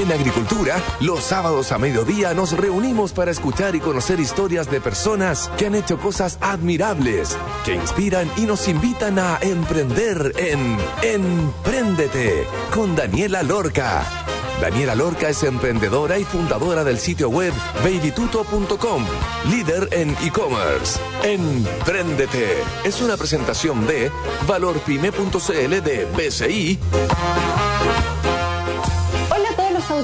En Agricultura, los sábados a mediodía nos reunimos para escuchar y conocer historias de personas que han hecho cosas admirables, que inspiran y nos invitan a emprender en Empréndete con Daniela Lorca. Daniela Lorca es emprendedora y fundadora del sitio web babytuto.com, líder en e-commerce. Empréndete es una presentación de valorpyme.cl de BCI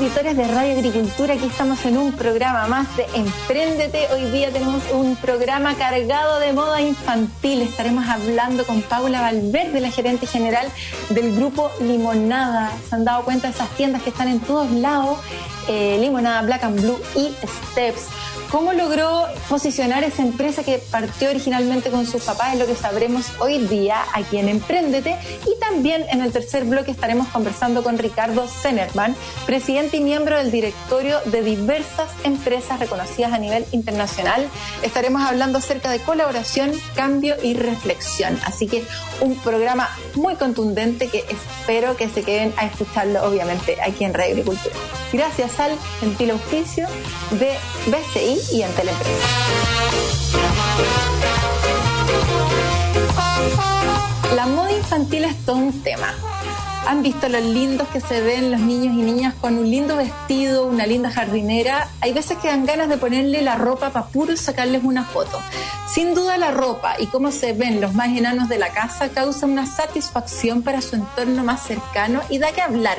auditores de Radio Agricultura, aquí estamos en un programa más de Emprendete. Hoy día tenemos un programa cargado de moda infantil. Estaremos hablando con Paula Valverde, la gerente general del grupo Limonada. Se han dado cuenta de esas tiendas que están en todos lados, eh, Limonada, Black and Blue y Steps. ¿Cómo logró posicionar esa empresa que partió originalmente con sus papás? Es lo que sabremos hoy día aquí en Emprendete. Y también en el tercer bloque estaremos conversando con Ricardo Zenerman, presidente y miembro del directorio de diversas empresas reconocidas a nivel internacional. Estaremos hablando acerca de colaboración, cambio y reflexión. Así que un programa muy contundente que espero que se queden a escucharlo, obviamente, aquí en Radio Agricultura. Gracias al gentil oficio de BCI y ante la empresa. La moda infantil es todo un tema. Han visto lo lindos que se ven los niños y niñas con un lindo vestido, una linda jardinera. Hay veces que dan ganas de ponerle la ropa para puro sacarles una foto. Sin duda la ropa y cómo se ven los más enanos de la casa causa una satisfacción para su entorno más cercano y da que hablar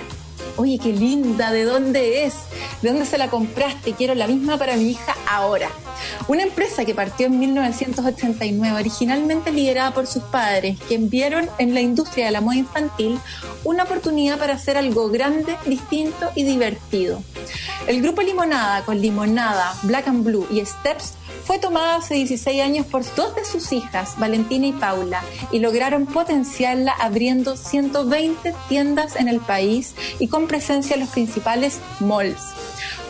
oye, qué linda, ¿de dónde es? ¿De dónde se la compraste? Quiero la misma para mi hija ahora. Una empresa que partió en 1989, originalmente liderada por sus padres, que vieron en la industria de la moda infantil una oportunidad para hacer algo grande, distinto y divertido. El grupo Limonada, con Limonada, Black and Blue y Steps, fue tomada hace 16 años por dos de sus hijas, Valentina y Paula, y lograron potenciarla abriendo 120 tiendas en el país y con presencia en los principales malls.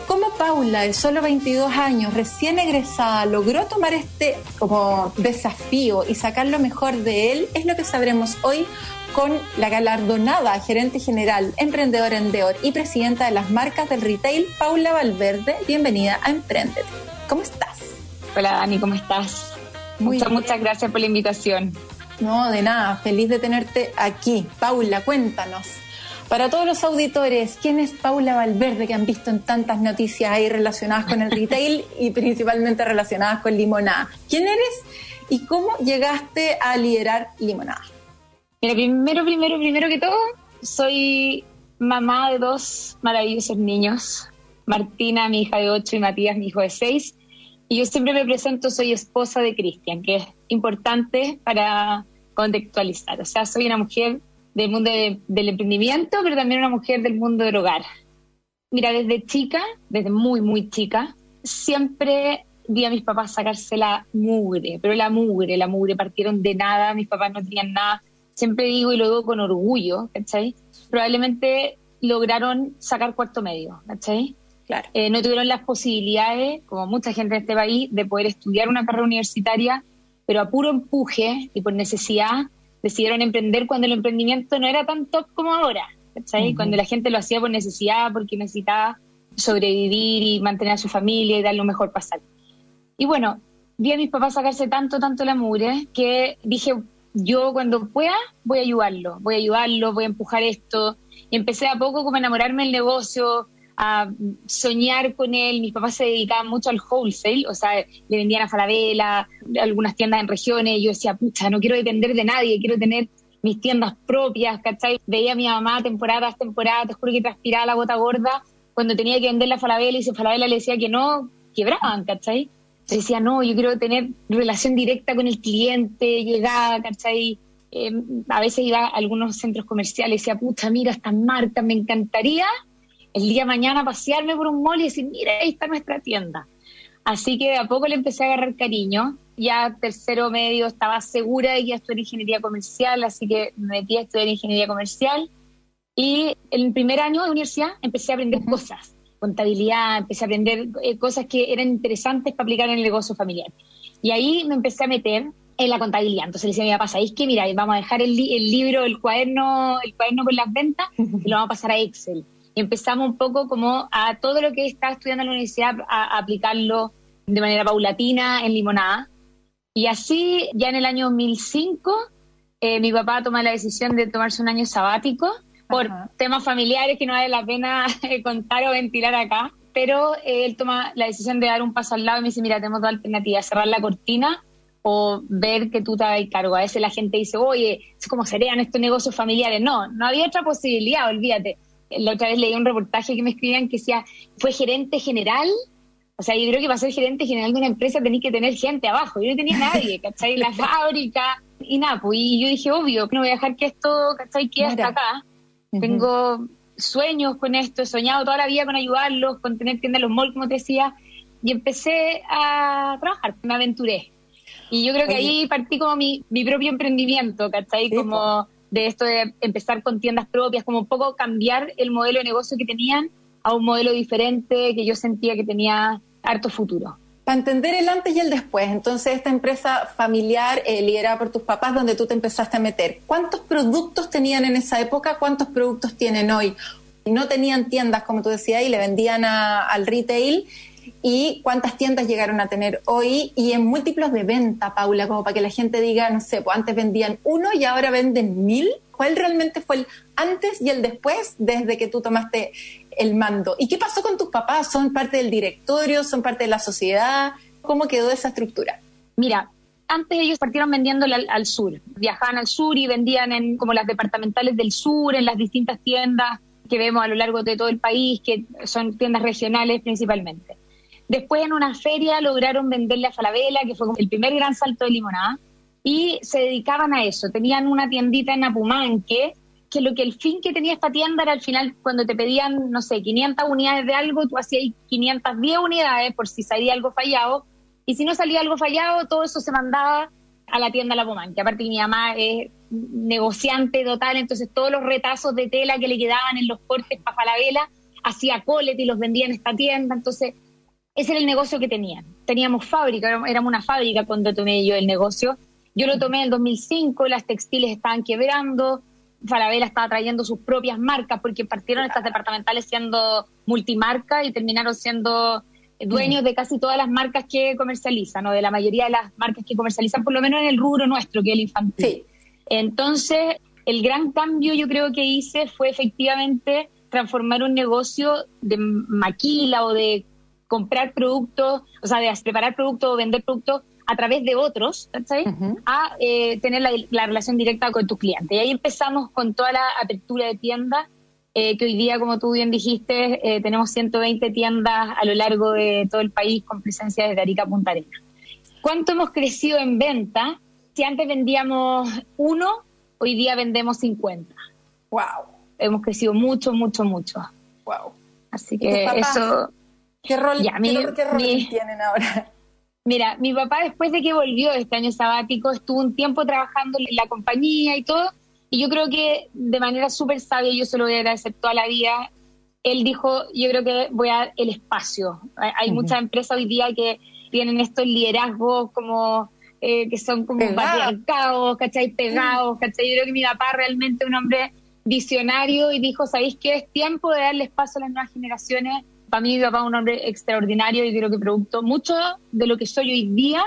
¿Cómo Paula, de solo 22 años, recién egresada, logró tomar este como desafío y sacar lo mejor de él? Es lo que sabremos hoy con la galardonada gerente general, emprendedora Endeor y presidenta de las marcas del retail, Paula Valverde. Bienvenida a Emprendete. ¿Cómo estás? Hola Dani, ¿cómo estás? muchas, muchas gracias por la invitación. No, de nada, feliz de tenerte aquí. Paula, cuéntanos. Para todos los auditores, ¿quién es Paula Valverde que han visto en tantas noticias ahí relacionadas con el retail y principalmente relacionadas con Limonada? ¿Quién eres y cómo llegaste a liderar Limonada? Mira, primero, primero, primero que todo, soy mamá de dos maravillosos niños. Martina, mi hija de ocho, y Matías, mi hijo de seis. Y yo siempre me presento, soy esposa de Cristian, que es importante para contextualizar. O sea, soy una mujer del mundo del emprendimiento, pero también una mujer del mundo del hogar. Mira, desde chica, desde muy, muy chica, siempre vi a mis papás sacarse la mugre, pero la mugre, la mugre, partieron de nada, mis papás no tenían nada. Siempre digo y lo digo con orgullo, ¿cachai? Probablemente lograron sacar cuarto medio, ¿cachai? Eh, no tuvieron las posibilidades, como mucha gente en este país, de poder estudiar una carrera universitaria, pero a puro empuje y por necesidad decidieron emprender cuando el emprendimiento no era tan top como ahora. Cuando la gente lo hacía por necesidad, porque necesitaba sobrevivir y mantener a su familia y dar lo mejor pasar. Y bueno, vi a mis papás sacarse tanto, tanto la mugre, que dije, yo cuando pueda voy a ayudarlo, voy a ayudarlo, voy a empujar esto. Y empecé a poco como a enamorarme del negocio, a soñar con él. Mis papás se dedicaban mucho al wholesale, o sea, le vendían a Falabella, algunas tiendas en regiones. Yo decía, pucha, no quiero depender de nadie, quiero tener mis tiendas propias, ¿cachai? Veía a mi mamá temporada tras temporada, te juro que transpiraba la gota gorda cuando tenía que vender la Falabella y si Falabella le decía que no, quebraban, ¿cachai? Yo decía, no, yo quiero tener relación directa con el cliente, llegada, ¿cachai? Eh, a veces iba a algunos centros comerciales y decía, pucha, mira, estas marcas, me encantaría el día de mañana pasearme por un mall y decir, mira, ahí está nuestra tienda. Así que de a poco le empecé a agarrar cariño. Ya tercero medio estaba segura de que iba a estudiar ingeniería comercial, así que me metí a estudiar ingeniería comercial. Y en el primer año de universidad empecé a aprender cosas, contabilidad, empecé a aprender eh, cosas que eran interesantes para aplicar en el negocio familiar. Y ahí me empecé a meter en la contabilidad. Entonces le decía a mi papá, ¿sabéis que Mira, vamos a dejar el, el libro, el cuaderno, el cuaderno con las ventas y lo vamos a pasar a Excel empezamos un poco como a todo lo que estaba estudiando en la universidad a, aplicarlo de manera paulatina en limonada. Y así, ya en el año 2005, eh, mi papá toma la decisión de tomarse un año sabático por temas familiares que no vale la pena contar o ventilar acá. Pero eh, él toma la decisión de dar un paso al lado y me dice, mira, tenemos dos alternativas, cerrar la cortina o ver que tú te hagas cargo. A veces la gente dice, oye, ¿cómo serían estos negocios familiares? No, no había otra posibilidad, olvídate. La otra vez leí un reportaje que me escribían que decía, fue gerente general. O sea, yo creo que para ser gerente general de una empresa tenéis que tener gente abajo. Yo no tenía nadie, ¿cachai? La fábrica y nada, pues, y yo dije, obvio, no voy a dejar que esto, ¿cachai? Quede hasta acá. Tengo sueños con esto, he soñado toda la vida con ayudarlos, con tener tiendas en los malls, como te decía, y empecé a trabajar, me aventuré. Y yo creo que ahí partí como mi, mi propio emprendimiento, ¿cachai? como de esto de empezar con tiendas propias, como un poco cambiar el modelo de negocio que tenían a un modelo diferente que yo sentía que tenía harto futuro. Para entender el antes y el después, entonces esta empresa familiar eh, liderada por tus papás, donde tú te empezaste a meter, ¿cuántos productos tenían en esa época? ¿Cuántos productos tienen hoy? No tenían tiendas, como tú decías, y le vendían al retail y cuántas tiendas llegaron a tener hoy y en múltiplos de venta, Paula, como para que la gente diga, no sé, pues antes vendían uno y ahora venden mil. ¿Cuál realmente fue el antes y el después desde que tú tomaste el mando? ¿Y qué pasó con tus papás? ¿Son parte del directorio? ¿Son parte de la sociedad? ¿Cómo quedó esa estructura? Mira, antes ellos partieron vendiendo al, al, sur, viajaban al sur y vendían en como las departamentales del sur, en las distintas tiendas que vemos a lo largo de todo el país, que son tiendas regionales principalmente. Después en una feria lograron venderle a Falabella, que fue el primer gran salto de limonada, y se dedicaban a eso. Tenían una tiendita en Apumanque, que lo que el fin que tenía esta tienda era al final cuando te pedían, no sé, 500 unidades de algo, tú hacías 510 unidades por si salía algo fallado, y si no salía algo fallado, todo eso se mandaba a la tienda La Apumanque. Aparte mi mamá es negociante total, entonces todos los retazos de tela que le quedaban en los cortes para Falabella, hacía colet y los vendía en esta tienda, entonces ese era el negocio que tenían. Teníamos fábrica, éramos una fábrica cuando tomé yo el negocio. Yo lo tomé en el 2005, las textiles estaban quebrando, Falabella estaba trayendo sus propias marcas porque partieron estas departamentales siendo multimarca y terminaron siendo dueños de casi todas las marcas que comercializan o de la mayoría de las marcas que comercializan, por lo menos en el rubro nuestro, que es el infantil. Entonces, el gran cambio yo creo que hice fue efectivamente transformar un negocio de maquila o de comprar productos, o sea, de preparar productos o vender productos a través de otros, ¿sabes? A eh, tener la, relación directa con tus clientes. Y ahí empezamos con toda la apertura de tiendas, eh, que hoy día, como tú bien dijiste, eh, tenemos 120 tiendas a lo largo de todo el país con presencia desde Arica a Punta Arenas. ¿Cuánto hemos crecido en venta? Si antes vendíamos uno, hoy día vendemos 50. ¡Wow! Hemos crecido mucho, mucho, mucho. ¡Wow! Así que eso ¿Qué rol, tienen ahora? Mira, mi papá después de que volvió este año sabático estuvo un tiempo trabajando en la compañía y todo, y yo creo que de manera súper sabia, yo se lo voy a agradecer toda la vida, él dijo, yo creo que voy a dar el espacio. Hay, muchas empresas hoy día que tienen estos liderazgos como eh, que son como patriarcados, ¿cachai? Pegados, ¿cachai? Yo creo que mi papá realmente un hombre visionario y dijo, ¿sabéis qué? Es tiempo de darle espacio a las nuevas generaciones para mí mi papá es un hombre extraordinario y creo que producto mucho de lo que soy hoy día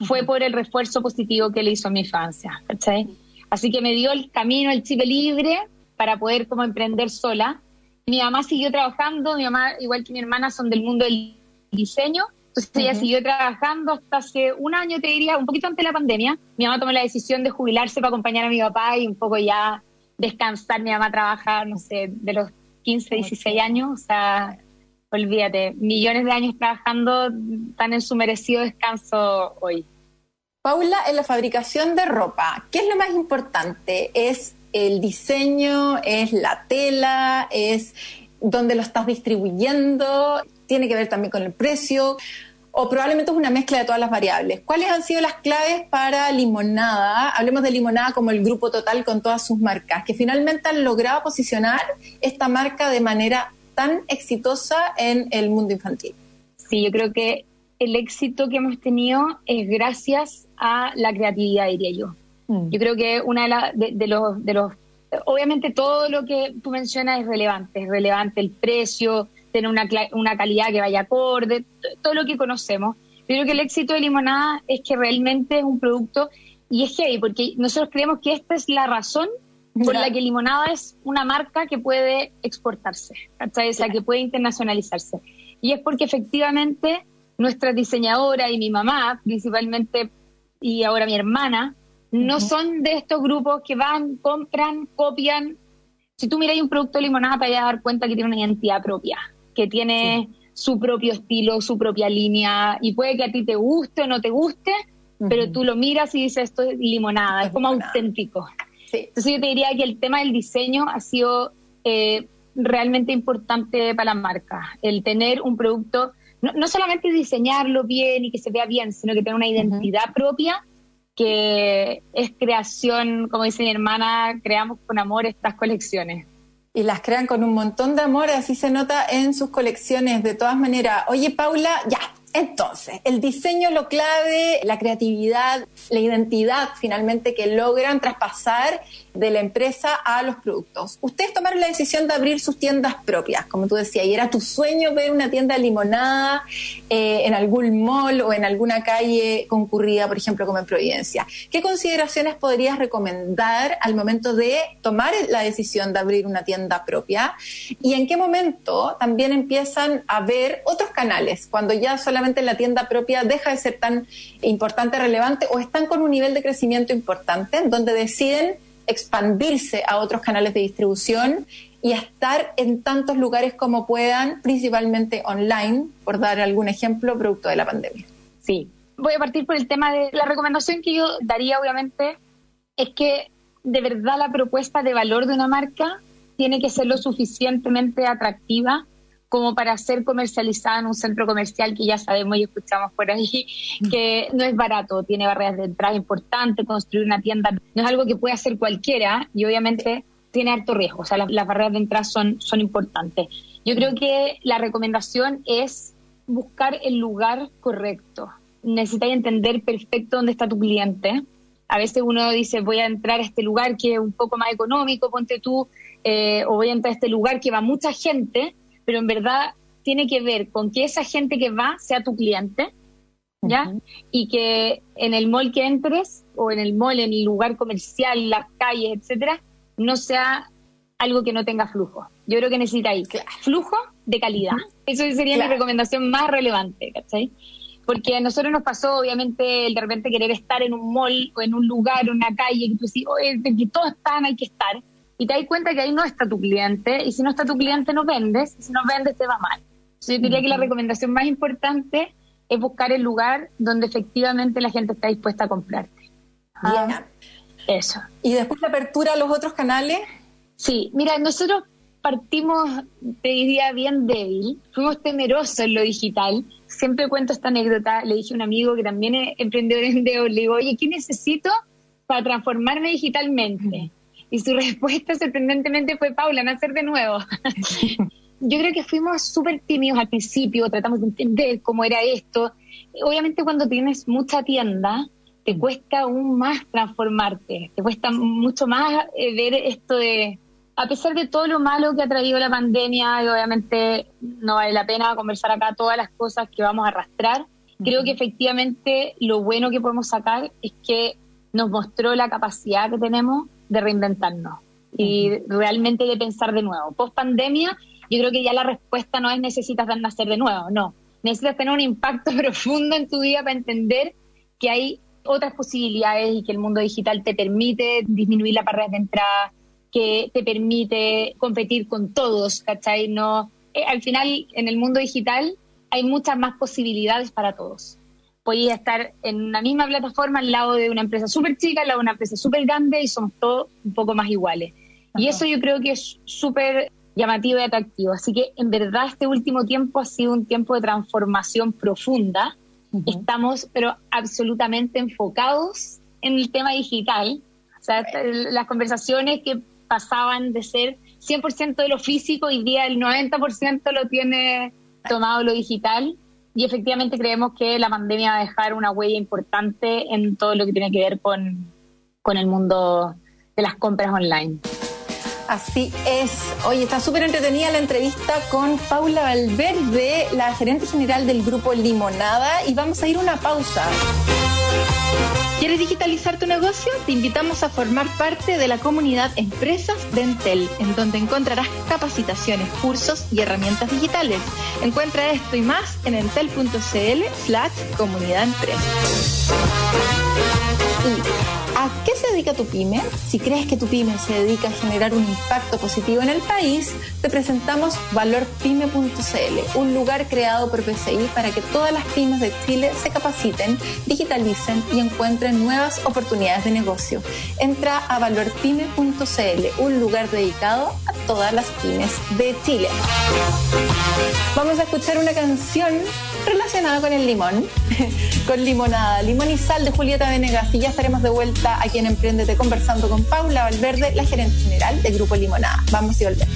fue por el refuerzo positivo que le hizo a mi infancia, ¿cachai? Así que me dio el camino, el chip libre para poder como emprender sola. Mi mamá siguió trabajando, mi mamá, igual que mi hermana, son del mundo del diseño, entonces ella siguió trabajando hasta hace un año, te diría, un poquito antes de la pandemia. Mi mamá tomó la decisión de jubilarse para acompañar a mi papá y un poco ya descansar. Mi mamá trabaja, no sé, de los 15, 16 años, o sea, olvídate, millones de años trabajando, están en su merecido descanso hoy. Paula, en la fabricación de ropa, ¿qué es lo más importante? ¿Es el diseño? ¿Es la tela? ¿Es dónde lo estás distribuyendo? ¿Tiene que ver también con el precio? ¿O probablemente es una mezcla de todas las variables? ¿Cuáles han sido las claves para Limonada? Hablemos de Limonada como el grupo total con todas sus marcas, que finalmente han logrado posicionar esta marca de manera tan exitosa en el mundo infantil? Sí, yo creo que el éxito que hemos tenido es gracias a la creatividad, diría yo. Mm. Yo creo que uno de, de, los, de los obviamente todo lo que tú mencionas es relevante, es relevante el precio, tener una, una calidad que vaya acorde, todo lo que conocemos. Yo creo que el éxito de Limonada es que realmente es un producto y es heavy, porque nosotros creemos que esta es la razón por la que Limonada es una marca que puede exportarse, O sea, que puede internacionalizarse. Y es porque efectivamente nuestra diseñadora y mi mamá, principalmente, y ahora mi hermana, no son de estos grupos que van, compran, copian. Si tú miras un producto de limonada, te vas a dar cuenta que tiene una identidad propia, que tiene su propio estilo, su propia línea, y puede que a ti te guste o no te guste, pero tú lo miras y dices, esto es limonada, es, como auténtico. Entonces yo te diría que el tema del diseño ha sido eh, realmente importante para la marca, el tener un producto, no, solamente diseñarlo bien y que se vea bien, sino que tener una identidad propia que es creación, como dice mi hermana, creamos con amor estas colecciones. Y las crean con un montón de amor, así se nota en sus colecciones. De todas maneras, oye Paula, ya, entonces, el diseño lo clave, la creatividad, la identidad finalmente que logran traspasar de la empresa a los productos. Ustedes tomaron la decisión de abrir sus tiendas propias, como tú decías, y era tu sueño ver una tienda limonada eh, en algún mall o en alguna calle concurrida, por ejemplo, como en Providencia. ¿Qué consideraciones podrías recomendar al momento de tomar la decisión de abrir una tienda propia? ¿Y en qué momento también empiezan a ver otros canales, cuando ya solamente la tienda propia deja de ser tan importante, relevante, o están con un nivel de crecimiento importante, donde deciden expandirse a otros canales de distribución y estar en tantos lugares como puedan, principalmente online, por dar algún ejemplo, producto de la pandemia. Sí, voy a partir por el tema de la recomendación que yo daría, obviamente, es que de verdad la propuesta de valor de una marca tiene que ser lo suficientemente atractiva como para ser comercializada en un centro comercial que ya sabemos y escuchamos por ahí que no es barato, tiene barreras de entrada importantes, construir una tienda no es algo que puede hacer cualquiera y obviamente tiene alto riesgo, o sea, las, barreras de entrada son, son importantes. Yo creo que la recomendación es buscar el lugar correcto. Necesitas entender perfecto dónde está tu cliente. A veces uno dice, voy a entrar a este lugar que es un poco más económico, ponte tú, eh, o voy a entrar a este lugar que va mucha gente, pero en verdad tiene que ver con que esa gente que va sea tu cliente, ¿ya? Y que en el mall que entres, o en el mall, en el lugar comercial, las calles, etcétera, no sea algo que no tenga flujo. Yo creo que necesitáis flujo de calidad. Eso sería mi recomendación más relevante, ¿cachai? Porque a nosotros nos pasó, obviamente, el de repente querer estar en un mall o en un lugar, una calle, que tú decís, oye, que todos están, hay que estar y te das cuenta que ahí no está tu cliente y si no está tu cliente no vendes y si no vendes te va mal. yo diría que la recomendación más importante es buscar el lugar donde efectivamente la gente está dispuesta a comprarte. Ah, eso. ¿Y después la apertura a los otros canales? Sí, mira, nosotros partimos, te diría, bien débil. Fuimos temerosos en lo digital. Siempre cuento esta anécdota. Le dije a un amigo que también es emprendedor en Deo, le digo, oye, ¿qué necesito para transformarme digitalmente? Y su respuesta sorprendentemente fue, Paula, nacer de nuevo. Yo creo que fuimos súper tímidos al principio, tratamos de entender cómo era esto. Obviamente cuando tienes mucha tienda, te cuesta aún más transformarte, te cuesta mucho más eh, ver esto de, a pesar de todo lo malo que ha traído la pandemia, y obviamente no vale la pena conversar acá todas las cosas que vamos a arrastrar, creo que efectivamente lo bueno que podemos sacar es que nos mostró la capacidad que tenemos de reinventarnos y realmente de pensar de nuevo. Post pandemia, yo creo que ya la respuesta no es necesitas nacer de nuevo, no. Necesitas tener un impacto profundo en tu vida para entender que hay otras posibilidades y que el mundo digital te permite disminuir la barrera de entrada, que te permite competir con todos, ¿cachai? No, eh, al final, en el mundo digital hay muchas más posibilidades para todos podía estar en una misma plataforma al lado de una empresa súper chica, al lado de una empresa súper grande y somos todos un poco más iguales. Y eso yo creo que es súper llamativo y atractivo. Así que en verdad este último tiempo ha sido un tiempo de transformación profunda. Estamos pero absolutamente enfocados en el tema digital. O sea, las conversaciones que pasaban de ser 100% de lo físico, hoy día el 90% lo tiene tomado lo digital y efectivamente creemos que la pandemia va a dejar una huella importante en todo lo que tiene que ver con, con el mundo de las compras online. Así es. Oye, está súper entretenida la entrevista con Paula Valverde, la gerente general del grupo Limonada, y vamos a ir a una pausa. ¿Quieres digitalizar tu negocio? Te invitamos a formar parte de la comunidad Empresas de Entel, en donde encontrarás capacitaciones, cursos y herramientas digitales. Encuentra esto y más en entel.cl slash comunidad empresa. ¿A qué se dedica tu pyme? Si crees que tu pyme se dedica a generar un impacto positivo en el país, te presentamos valorpyme.cl, un lugar creado por PCI para que todas las pymes de Chile se capaciten, digitalicen y encuentren nuevas oportunidades de negocio. Entra a valorpyme.cl, un lugar dedicado a todas las pymes de Chile. Vamos a escuchar una canción relacionada con el limón, con limonada, limón y sal de Julieta Venegas y ya estaremos de vuelta aquí en Emprendete conversando con Paula Valverde, la gerente general de Grupo Limonada. Vamos y volvemos.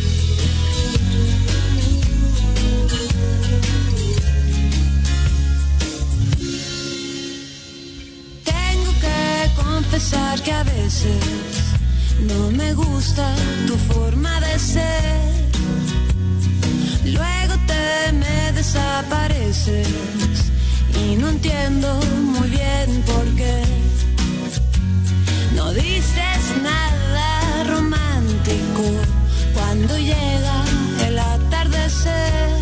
Tengo que confesar que a veces no me gusta tu forma de ser. Luego te me desapareces y no entiendo muy bien por qué. No dices nada romántico cuando llega el atardecer.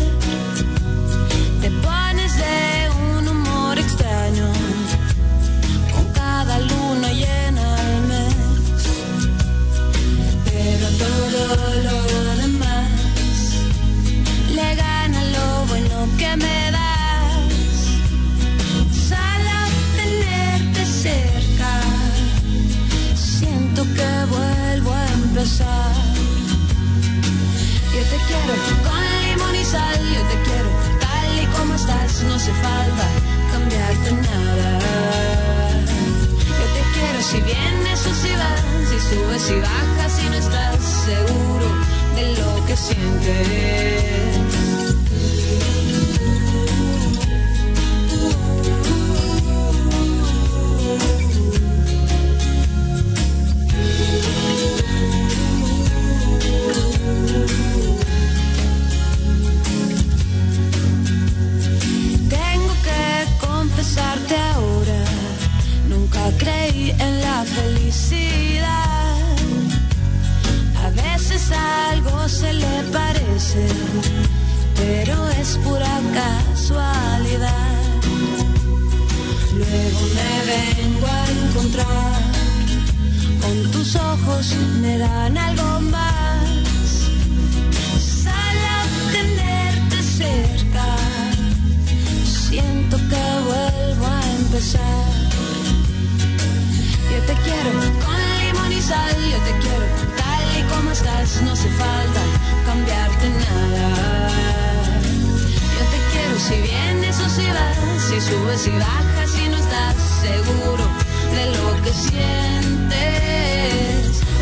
Si subes y bajas y no estás seguro de lo que sientes.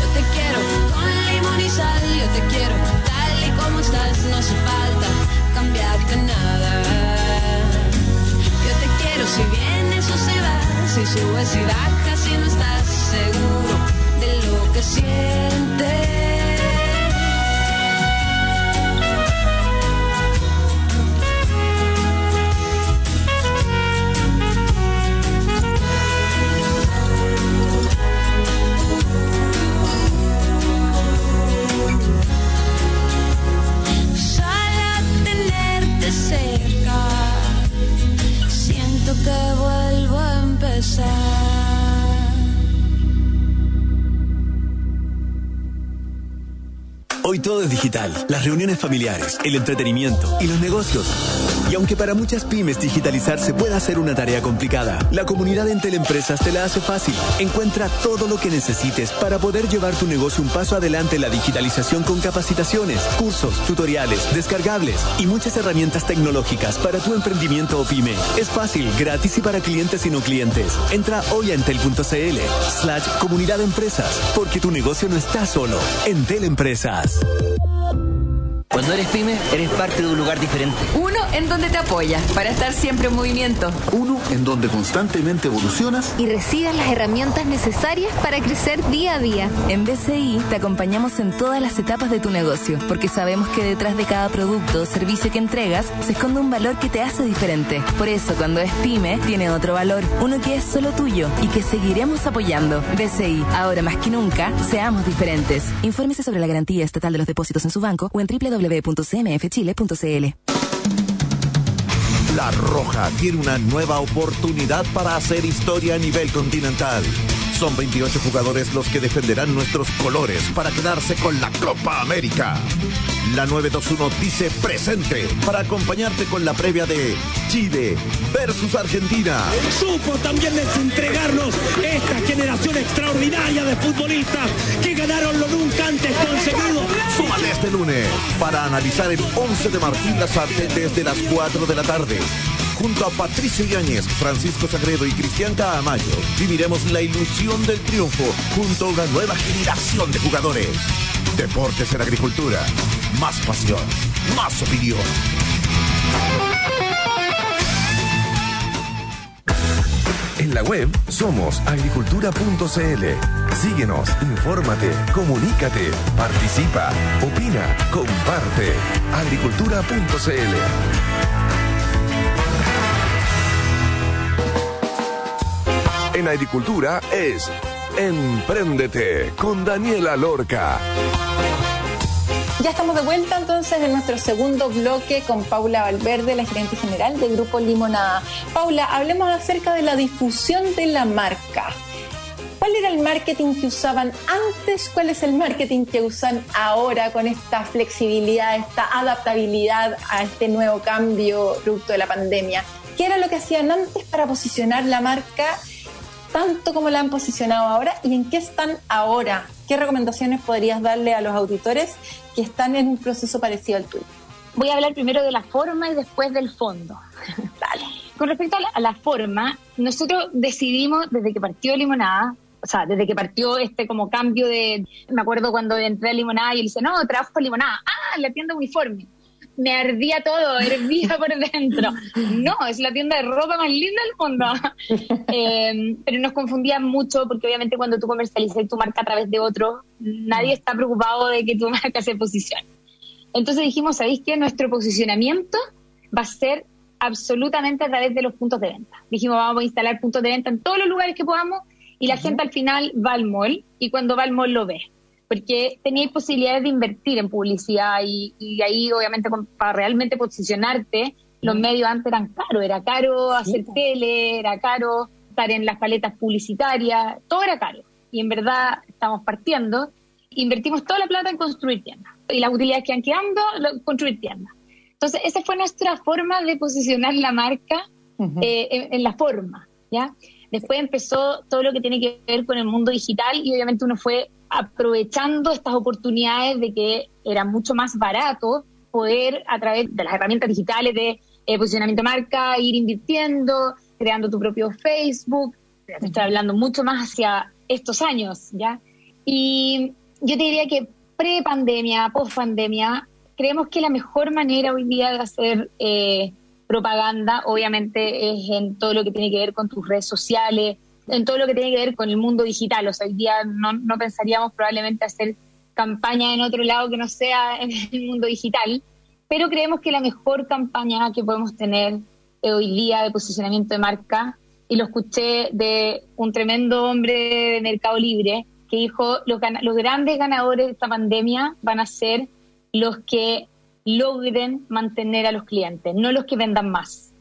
Yo te quiero con limón y sal, yo te quiero tal y como estás, no hace falta cambiarte nada. Yo te quiero si vienes o si vas, si subes y bajas y no estás seguro de lo que sientes. Todo es digital. Las reuniones familiares, el entretenimiento y los negocios. Y aunque para muchas pymes digitalizarse pueda ser una tarea complicada, la comunidad Entel Empresas te la hace fácil. Encuentra todo lo que necesites para poder llevar tu negocio un paso adelante en la digitalización con capacitaciones, cursos, tutoriales, descargables y muchas herramientas tecnológicas para tu emprendimiento o pyme. Es fácil, gratis y para clientes y no clientes. Entra hoy a entel.cl slash comunidad empresas porque tu negocio no está solo. Entel Empresas. Cuando eres pyme, eres parte de un lugar diferente. Uno en donde te apoya para estar siempre en movimiento. Uno en donde constantemente evolucionas y recibas las herramientas necesarias para crecer día a día. En BCI te acompañamos en todas las etapas de tu negocio, porque sabemos que detrás de cada producto o servicio que entregas se esconde un valor que te hace diferente. Por eso, cuando es pyme, tiene otro valor, uno que es solo tuyo y que seguiremos apoyando. BCI, ahora más que nunca, seamos diferentes. Infórmese sobre la garantía estatal de los depósitos en su banco o en www.cmfchile.cl. La Roja tiene una nueva oportunidad para hacer historia a nivel continental. Son 28 jugadores los que defenderán nuestros colores para quedarse con la Copa América. La 921 dice presente para acompañarte con la previa de Chile versus Argentina. Supo también entregarnos esta generación extraordinaria de futbolistas que ganaron lo nunca antes conseguido. Súmate este lunes para analizar el 11 de Martín Lazarte desde las 4 de la tarde. Junto a Patricio Yáñez, Francisco Sagredo y Cristian Caamayo, viviremos la ilusión del triunfo junto a una nueva generación de jugadores. Deportes en Agricultura. Más pasión, más opinión. En la web somos agricultura.cl. Síguenos, infórmate, comunícate, participa, opina, comparte. Agricultura.cl. En agricultura es Empréndete con Daniela Lorca. Ya estamos de vuelta entonces en nuestro segundo bloque con Paula Valverde, la gerente general del Grupo Limonada. Paula, hablemos acerca de la difusión de la marca. ¿Cuál era el marketing que usaban antes? ¿Cuál es el marketing que usan ahora con esta flexibilidad, esta adaptabilidad a este nuevo cambio producto de la pandemia? ¿Qué era lo que hacían antes para posicionar la marca tanto como la han posicionado ahora y en qué están ahora? ¿Qué recomendaciones podrías darle a los auditores que están en un proceso parecido al tuyo? Voy a hablar primero de la forma y después del fondo. Dale. Con respecto a la, a la forma, nosotros decidimos desde que partió Limonada, o sea, desde que partió este como cambio de, me acuerdo cuando entré a Limonada y él dice, no, trabajo con Limonada, ah, la tienda uniforme. Me ardía todo, hervía por dentro. No, es la tienda de ropa más linda del mundo. Eh, pero nos confundía mucho porque obviamente cuando tú comercializas tu marca a través de otro, nadie está preocupado de que tu marca se posicione. Entonces dijimos, ¿sabéis qué? Nuestro posicionamiento va a ser absolutamente a través de los puntos de venta. Dijimos, vamos a instalar puntos de venta en todos los lugares que podamos y la gente al final va al mall y cuando va al mall lo ve. Porque teníais posibilidades de invertir en publicidad y, y ahí obviamente con- para realmente posicionarte, los medios antes eran caros, era caro hacer tele, era caro estar en las paletas publicitarias, todo era caro. Y en verdad estamos partiendo, invertimos toda la plata en construir tiendas. Y las utilidades que han quedando, lo- construir tiendas. Entonces, esa fue nuestra forma de posicionar la marca eh, en, en la forma, ¿ya? Después empezó todo lo que tiene que ver con el mundo digital y obviamente uno fue aprovechando estas oportunidades de que era mucho más barato poder a través de las herramientas digitales de eh, posicionamiento de marca ir invirtiendo, creando tu propio Facebook. Te Estoy hablando mucho más hacia estos años, ¿ya? Y yo te diría que pre-pandemia, post-pandemia, creemos que la mejor manera hoy día de hacer eh, propaganda, obviamente, es en todo lo que tiene que ver con tus redes sociales, en todo lo que tiene que ver con el mundo digital. O sea, hoy día no, no pensaríamos probablemente hacer campaña en otro lado que no sea en el mundo digital, pero creemos que la mejor campaña que podemos tener eh, hoy día de posicionamiento de marca, y lo escuché de un tremendo hombre de Mercado Libre, que dijo, los, los grandes ganadores de esta pandemia van a ser los que logren mantener a los clientes, no los que vendan más.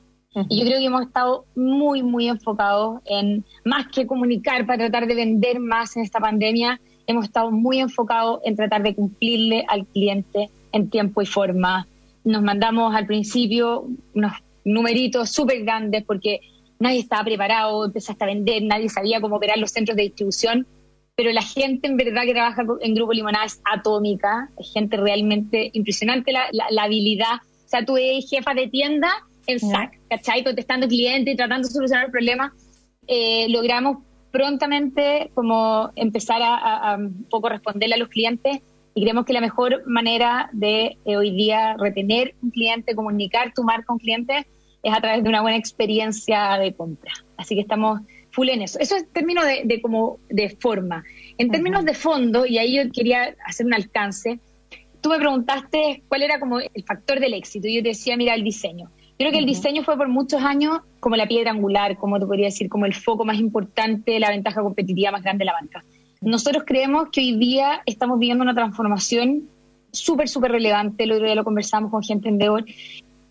Y yo creo que hemos estado muy, muy enfocados en, más que comunicar para tratar de vender más en esta pandemia, hemos estado muy enfocados en tratar de cumplirle al cliente en tiempo y forma. Nos mandamos al principio unos numeritos súper grandes porque nadie estaba preparado, empezaste a vender, nadie sabía cómo operar los centros de distribución, pero la gente en verdad que trabaja en Grupo Limonada es atómica, es gente realmente impresionante la, la- la habilidad. O sea, tú eres jefa de tienda en SAC, ¿cachai? Contestando clientes y tratando de solucionar el problema. Eh, logramos prontamente como empezar a, a- a un poco responderle a los clientes Y creemos que la mejor manera de eh, hoy día retener un cliente, comunicar tu marca a un cliente, es a través de una buena experiencia de compra. Así que estamos full en eso. Eso es términos de, de, como de forma. En términos de fondo, y ahí yo quería hacer un alcance, tú me preguntaste cuál era como el factor del éxito. Y yo te decía, mira, el diseño. Yo creo que el diseño fue por muchos años como la piedra angular, como te podría decir, como el foco más importante, la ventaja competitiva más grande de la marca. Nosotros creemos que hoy día estamos viviendo una transformación súper, súper relevante. El otro día lo conversamos con gente en Deor.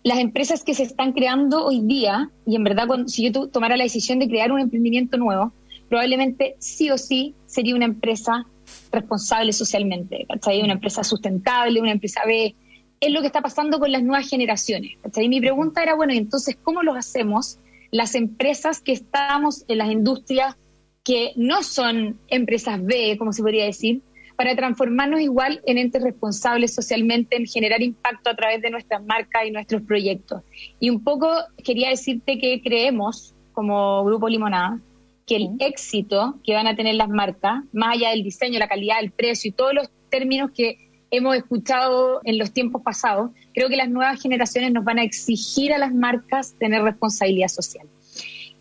Las empresas que se están creando hoy día, y en verdad, cuando, si yo tomara la decisión de crear un emprendimiento nuevo, probablemente sí o sí sería una empresa responsable socialmente, ¿cachai? Una empresa sustentable, una empresa B. Es lo que está pasando con las nuevas generaciones, ¿cachai? Mi pregunta era, bueno, entonces, ¿cómo lo hacemos las empresas que estamos en las industrias que no son empresas B, como se podría decir, para transformarnos igual en entes responsables socialmente, en generar impacto a través de nuestras marcas y nuestros proyectos. Y un poco quería decirte que creemos, como Grupo Limonada, que el éxito que van a tener las marcas, más allá del diseño, la calidad, el precio y todos los términos que hemos escuchado en los tiempos pasados, creo que las nuevas generaciones nos van a exigir a las marcas tener responsabilidad social.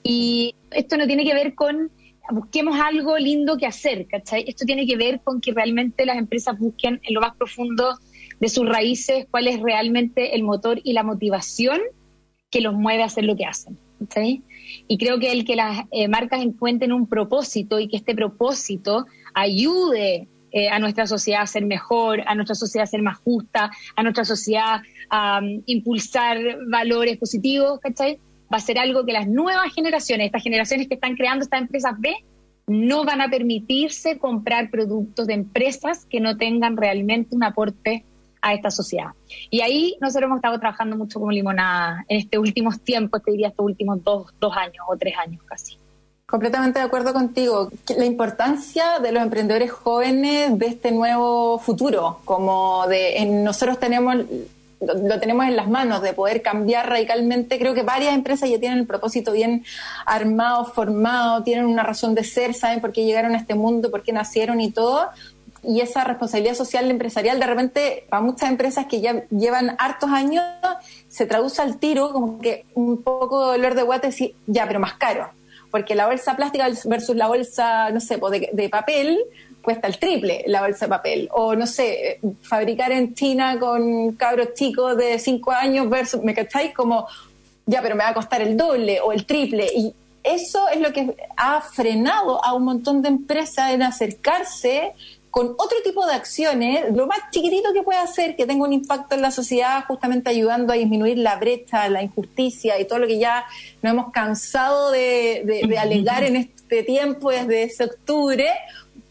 Y esto no tiene que ver con busquemos algo lindo que hacer, ¿cachai? Esto tiene que ver con que realmente las empresas busquen en lo más profundo de sus raíces cuál es realmente el motor y la motivación que los mueve a hacer lo que hacen. ¿cachai? Y creo que el que las eh, marcas encuentren un propósito y que este propósito ayude eh, a nuestra sociedad ser mejor, a nuestra sociedad ser más justa, a nuestra sociedad impulsar valores positivos, ¿cachai? Va a ser algo que las nuevas generaciones, estas generaciones que están creando estas empresas B, no van a permitirse comprar productos de empresas que no tengan realmente un aporte a esta sociedad. Y ahí nosotros hemos estado trabajando mucho como limonada en estos últimos tiempos, te diría estos últimos dos, dos años o tres años casi. Completamente de acuerdo contigo. La importancia de los emprendedores jóvenes de este nuevo futuro, como de en, nosotros tenemos lo tenemos en las manos de poder cambiar radicalmente. Creo que varias empresas ya tienen el propósito bien armado, formado, tienen una razón de ser, saben por qué llegaron a este mundo, por qué nacieron y todo y esa responsabilidad social empresarial de repente para muchas empresas que ya llevan hartos años se traduce al tiro como que un poco dolor de guate decir ya pero más caro porque la bolsa plástica versus la bolsa no sé de, de papel cuesta el triple la bolsa de papel. O no sé fabricar en China con cabros chicos de cinco años versus me cacháis como ya pero me va a costar el doble o el triple. Y eso es lo que ha frenado a un montón de empresas en acercarse con otro tipo de acciones, lo más chiquitito que puede hacer, que tenga un impacto en la sociedad, justamente ayudando a disminuir la brecha, la injusticia y todo lo que ya nos hemos cansado de, alegar en este tiempo desde ese octubre,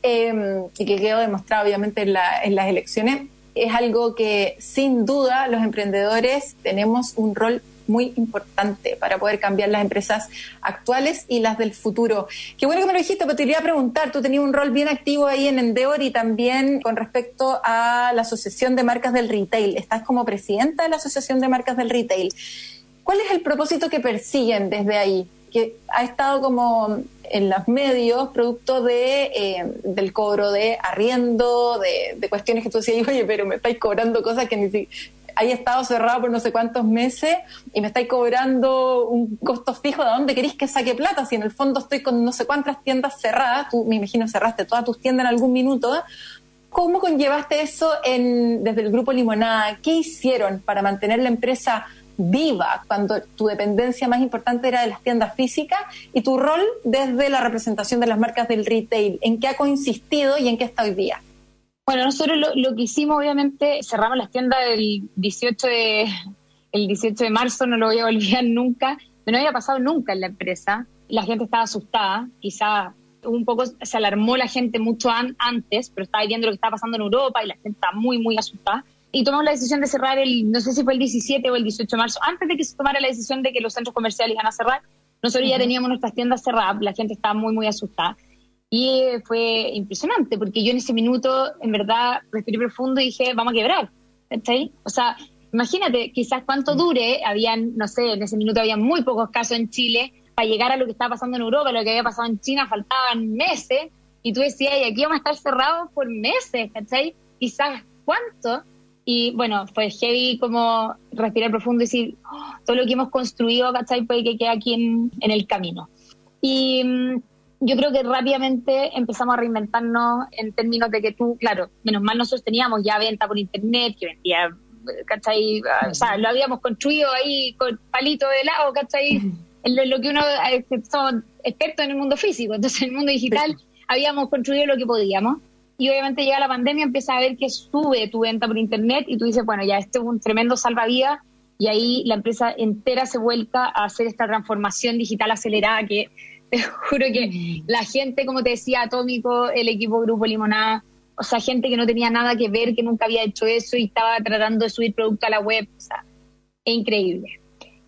em, y que quedó demostrado obviamente en, en las elecciones, es algo que sin duda los emprendedores tenemos un rol muy importante para poder cambiar las empresas actuales y las del futuro. Qué bueno que me lo dijiste, pero te quería preguntar, tú tenías un rol bien activo ahí en Endeavor y también con respecto a la Asociación de Marcas del Retail. Estás como presidenta de la Asociación de Marcas del Retail. ¿Cuál es el propósito que persiguen desde ahí? Que ha estado como en los medios producto de eh, del cobro de arriendo, de, de, cuestiones que tú decías, oye, pero me estáis cobrando cosas que ni, hay estado cerrado por no sé cuántos meses y me estáis cobrando un costo fijo, ¿de dónde queréis que saque plata? Si en el fondo estoy con no sé cuántas tiendas cerradas, tú me imagino cerraste todas tus tiendas en algún minuto, ¿cómo conllevaste eso en, desde el grupo Limonada? ¿Qué hicieron para mantener la empresa viva cuando tu dependencia más importante era de las tiendas físicas y tu rol desde la representación de las marcas del retail? ¿En qué ha consistido y en qué está hoy día? Bueno, nosotros lo, que hicimos, obviamente, cerramos las tiendas el 18 de, el 18 de marzo, no lo voy a olvidar nunca, no había pasado nunca en la empresa. La gente estaba asustada, quizá un poco se alarmó la gente mucho antes, pero estaba viendo lo que estaba pasando en Europa y la gente estaba muy, muy asustada. Y tomamos la decisión de cerrar el, no sé si fue el 17 o el 18 de marzo, antes de que se tomara la decisión de que los centros comerciales iban a cerrar. Nosotros ya teníamos nuestras tiendas cerradas, la gente estaba muy, muy asustada. Y fue impresionante, porque yo en ese minuto, en verdad, respiré profundo y dije, vamos a quebrar. ¿Está O sea, imagínate, quizás cuánto dure, habían, no sé, en ese minuto había muy pocos casos en Chile, para llegar a lo que estaba pasando en Europa, lo que había pasado en China, faltaban meses, y tú decías, y aquí vamos a estar cerrados por meses, ¿cachai? quizás cuánto. Y bueno, fue heavy como respirar profundo y decir, "Oh, todo lo que hemos construido, ¿cachai? Puede que quede aquí en, en el camino. Y mm, yo creo que rápidamente empezamos a reinventarnos en términos de que tú, claro, menos mal nosotros teníamos ya venta por internet, que vendía, ¿cachai? O sea, lo habíamos construido ahí con palito de helado, ¿cachai? En lo, lo que uno, eh, que somos expertos en el mundo físico, entonces en el mundo digital habíamos construido lo que podíamos. Y obviamente llega la pandemia, empieza a ver que sube tu venta por internet y tú dices, bueno, ya este es un tremendo salvavidas y ahí la empresa entera se vuelca a hacer esta transformación digital acelerada que te juro que la gente, como te decía, Atómico, el equipo Grupo Limonada, o sea, gente que no tenía nada que ver, que nunca había hecho eso y estaba tratando de subir producto a la web, o sea, es increíble.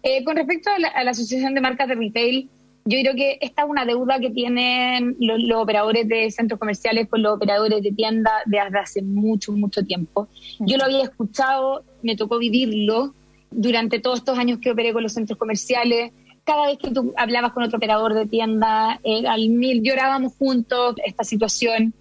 Eh, con respecto a la, a la Asociación de Marcas de Retail, yo creo que esta es una deuda que tienen los, los operadores de centros comerciales con los operadores de tienda desde hace mucho, mucho tiempo. Yo lo había escuchado, me tocó vivirlo durante todos estos años que operé con los centros comerciales. Cada vez que tú hablabas con otro operador de tienda, eh, al mil llorábamos juntos esta situación.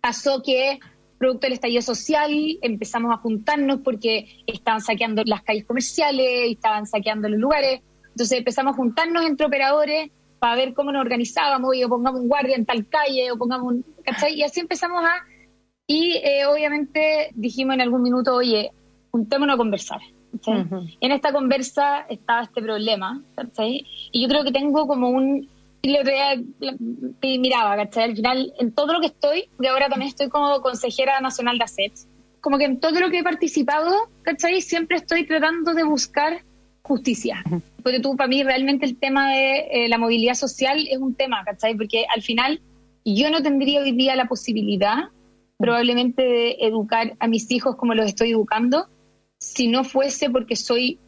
Pasó que, producto del estallido social, empezamos a juntarnos porque estaban saqueando las calles comerciales, estaban saqueando los lugares. Entonces empezamos a juntarnos entre operadores para ver cómo nos organizábamos, y o pongamos un guardia en tal calle, o pongamos un... ¿cachai? Y así empezamos a... Y eh, obviamente dijimos en algún minuto, oye, juntémonos a conversar. ¿Cachai? En esta conversa estaba este problema. Y yo creo que tengo como un... y miraba, ¿cachai? Al final, en todo lo que estoy, porque ahora también estoy como consejera nacional de ACET, como que en todo lo que he participado, ¿cachai? Siempre estoy tratando de buscar justicia. Porque tú, para mí, realmente el tema de eh, la movilidad social es un tema, ¿cachai? Porque al final yo no tendría hoy día la posibilidad probablemente de educar a mis hijos como los estoy educando si no fuese porque soy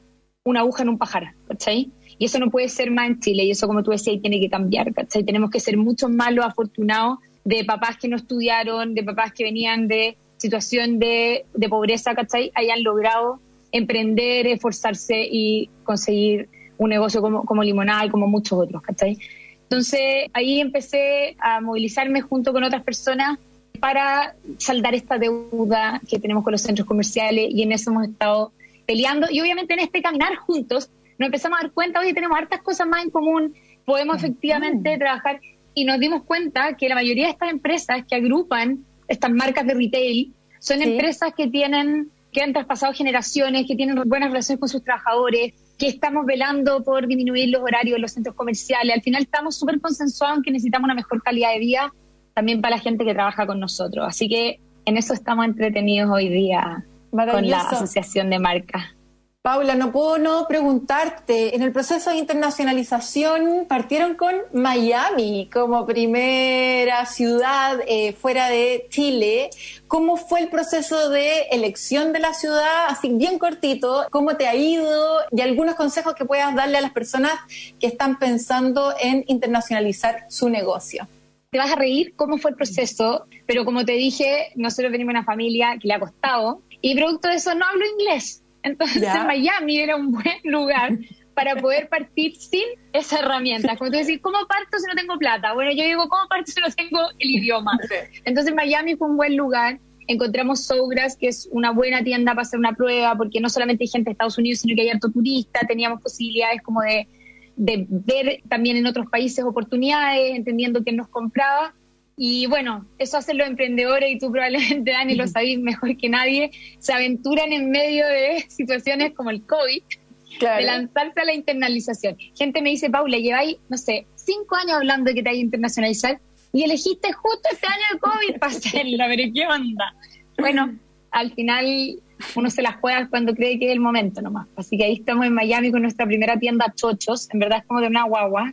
una aguja en un pajar, ¿cachai? Y eso no puede ser más en Chile, y eso, como tú decías, tiene que cambiar, ¿cachai? Tenemos que ser mucho más los afortunados de papás que no estudiaron, de papás que venían de situación de, de pobreza, ¿cachai? Hayan logrado emprender, esforzarse y conseguir un negocio como, como Limonada y como muchos otros, ¿cachai? Entonces ahí empecé a movilizarme junto con otras personas para saldar esta deuda que tenemos con los centros comerciales y en eso hemos estado peleando y obviamente en este caminar juntos nos empezamos a dar cuenta, oye, tenemos hartas cosas más en común, podemos efectivamente trabajar y nos dimos cuenta que la mayoría de estas empresas que agrupan estas marcas de retail son Sí. empresas que tienen que han traspasado generaciones, que tienen buenas relaciones con sus trabajadores, que estamos velando por disminuir los horarios de los centros comerciales. Al final estamos súper consensuados en que necesitamos una mejor calidad de vida también para la gente que trabaja con nosotros. Así que en eso estamos entretenidos hoy día con la asociación de marcas. Paula, no puedo no preguntarte, en el proceso de internacionalización partieron con Miami como primera ciudad eh, fuera de Chile. ¿Cómo fue el proceso de elección de la ciudad? Así bien cortito, ¿cómo te ha ido? Y algunos consejos que puedas darle a las personas que están pensando en internacionalizar su negocio. Te vas a reír cómo fue el proceso, pero como te dije, nosotros venimos de una familia que le ha costado y producto de eso no hablo inglés. Entonces. Miami era un buen lugar para poder partir sin esa herramienta. Como tú decís, ¿cómo parto si no tengo plata? Bueno, yo digo, ¿cómo parto si no tengo el idioma? Entonces Miami fue un buen lugar. Encontramos Sougras, que es una buena tienda para hacer una prueba, porque no solamente hay gente de Estados Unidos, sino que hay harto turista, teníamos posibilidades como de, de ver también en otros países oportunidades, entendiendo quién nos compraba. Y bueno, eso hacen los emprendedores y tú probablemente, Dani, lo sabéis mejor que nadie, se aventuran en medio de situaciones como el COVID, de lanzarse a la internalización. Gente me dice, Paula, lleváis, no sé, cinco años hablando de que te hay que internacionalizar y elegiste justo este año de COVID para hacerlo, pero ¿qué onda? Bueno, al final uno se las juega cuando cree que es el momento nomás. Así que ahí estamos en Miami con nuestra primera tienda Chochos, en verdad es como de una guagua.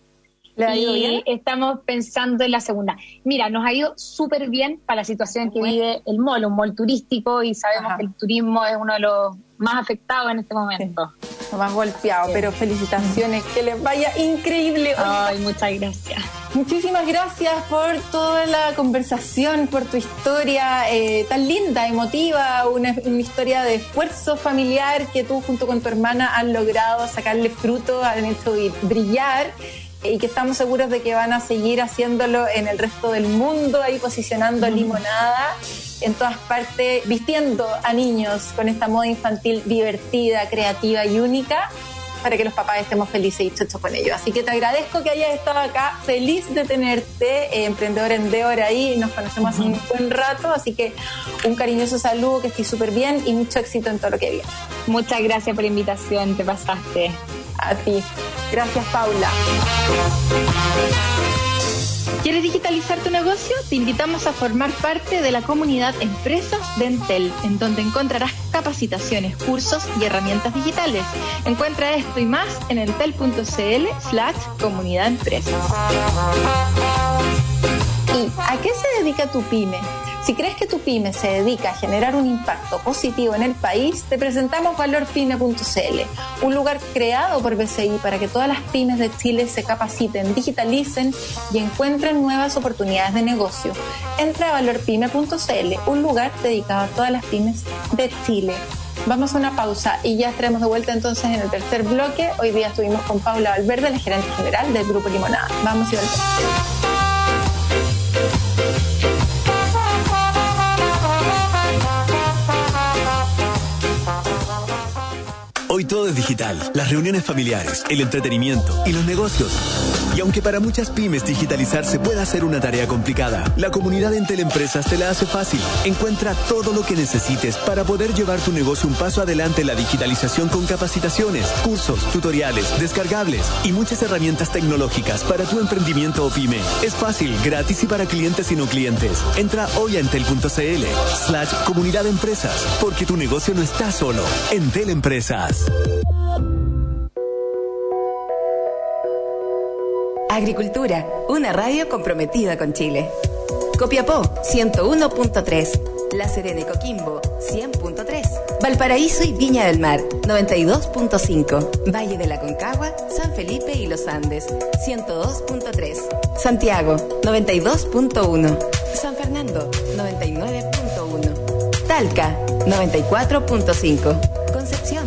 ¿Le ha ido y bien? estamos pensando en la segunda. Mira, nos ha ido súper bien para la situación que vive el mall, un mall turístico, y sabemos que el turismo es uno de los más afectados en este momento. Lo más golpeado, pero felicitaciones, que les vaya increíble. Ay, muchas gracias. Muchísimas gracias por toda la conversación, por tu historia eh, tan linda, emotiva, una, una historia de esfuerzo familiar que tú junto con tu hermana han logrado sacarle fruto, han hecho brillar y que estamos seguros de que van a seguir haciéndolo en el resto del mundo, ahí posicionando limonada en todas partes, vistiendo a niños con esta moda infantil divertida, creativa y única para que los papás estemos felices y chochos con ellos. Así que te agradezco que hayas estado acá, feliz de tenerte, eh, emprendedor en Deor ahí, nos conocemos hace un buen rato, así que un cariñoso saludo, que estés súper bien y mucho éxito en todo lo que viene. Muchas gracias por la invitación, te pasaste. A ti. Gracias, Paula. ¿Quieres digitalizar tu negocio? Te invitamos a formar parte de la comunidad Empresas de Entel, en donde encontrarás capacitaciones, cursos y herramientas digitales. Encuentra esto y más en entel.cl slash comunidad empresas. ¿Y a qué se dedica tu pyme? Si crees que tu pyme se dedica a generar un impacto positivo en el país, te presentamos valorpyme.cl, un lugar creado por BCI para que todas las pymes de Chile se capaciten, digitalicen y encuentren nuevas oportunidades de negocio. Entra a valorpyme.cl, un lugar dedicado a todas las pymes de Chile. Vamos a una pausa y ya estaremos de vuelta entonces en el tercer bloque. Hoy día estuvimos con Paula Valverde, la gerente general del Grupo Limonada. Vamos y volvemos. Hoy todo es digital. Las reuniones familiares, el entretenimiento y los negocios. Y aunque para muchas pymes digitalizarse pueda ser una tarea complicada, la comunidad Entel Empresas te la hace fácil. Encuentra todo lo que necesites para poder llevar tu negocio un paso adelante en la digitalización con capacitaciones, cursos, tutoriales, descargables y muchas herramientas tecnológicas para tu emprendimiento o pyme. Es fácil, gratis y para clientes y no clientes. Entra hoy a entel.cl slash comunidad empresas, porque tu negocio no está solo. Entel Empresas. Agricultura, una radio comprometida con Chile. Copiapó, 101.3. La Serena y Coquimbo, 100.3. Valparaíso y Viña del Mar, 92.5. Valle de la Concagua, San Felipe y Los Andes, 102.3. Santiago, 92.1. San Fernando, 99.1. Talca, 94.5. Concepción, 88.1.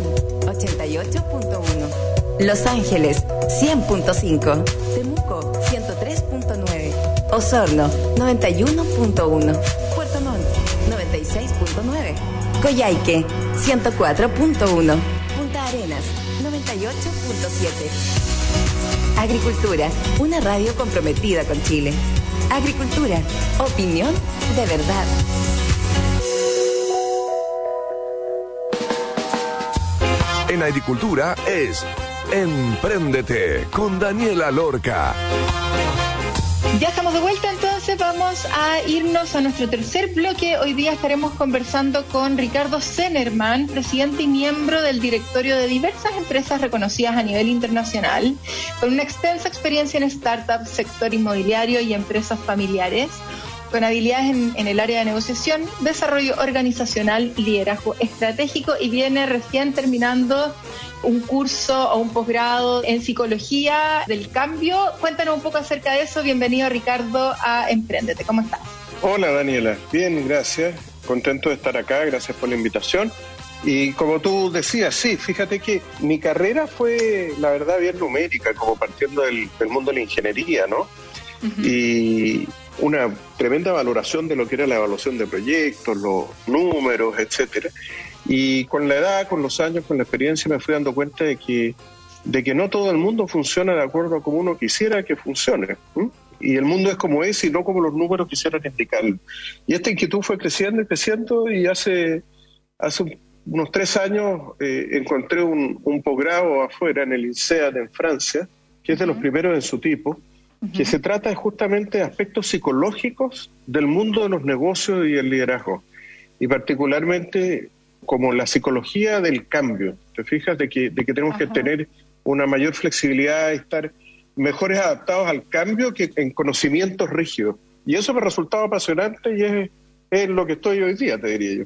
Los Ángeles, 100.5. Temuco, 103.9. Osorno, 91.1. Puerto Montt, 96.9. Coyhaique, 104.1. Punta Arenas, 98.7. Agricultura, una radio comprometida con Chile. Agricultura, opinión de verdad. En agricultura es Empréndete con Daniela Lorca. Ya estamos de vuelta, entonces vamos a irnos a nuestro tercer bloque. Hoy día estaremos conversando con Ricardo Zenerman, presidente y miembro del directorio de diversas empresas reconocidas a nivel internacional, con una extensa experiencia en startups, sector inmobiliario y empresas familiares con habilidades en, en, el área de negociación, desarrollo organizacional, liderazgo estratégico y viene recién terminando un curso o un posgrado en psicología del cambio. Cuéntanos un poco acerca de eso. Bienvenido Ricardo a Emprendete. ¿Cómo estás? Hola Daniela, bien, gracias. Contento de estar acá, gracias por la invitación. Y como tú decías, sí, fíjate que mi carrera fue, la verdad, bien numérica, como partiendo del, del mundo de la ingeniería, ¿no? Uh -huh. Y una tremenda valoración de lo que era la evaluación de proyectos, los números, etcétera. Y con la edad, con los años, con la experiencia, me fui dando cuenta de que, de que no todo el mundo funciona de acuerdo a como uno quisiera que funcione. ¿eh? Y el mundo es como es y no como los números quisieran indicarlo. Y esta inquietud fue creciendo y creciendo y hace, hace unos tres años eh, encontré un, un posgrado afuera en el INSEAD en Francia, que es de los primeros en su tipo, que se trata justamente de aspectos psicológicos del mundo de los negocios y el liderazgo, y particularmente como la psicología del cambio. ¿Te fijas? De que, de que tenemos Ajá. que tener una mayor flexibilidad y estar mejores adaptados al cambio que en conocimientos rígidos. Y eso me ha resultado apasionante y es, es lo que estoy hoy día, te diría yo.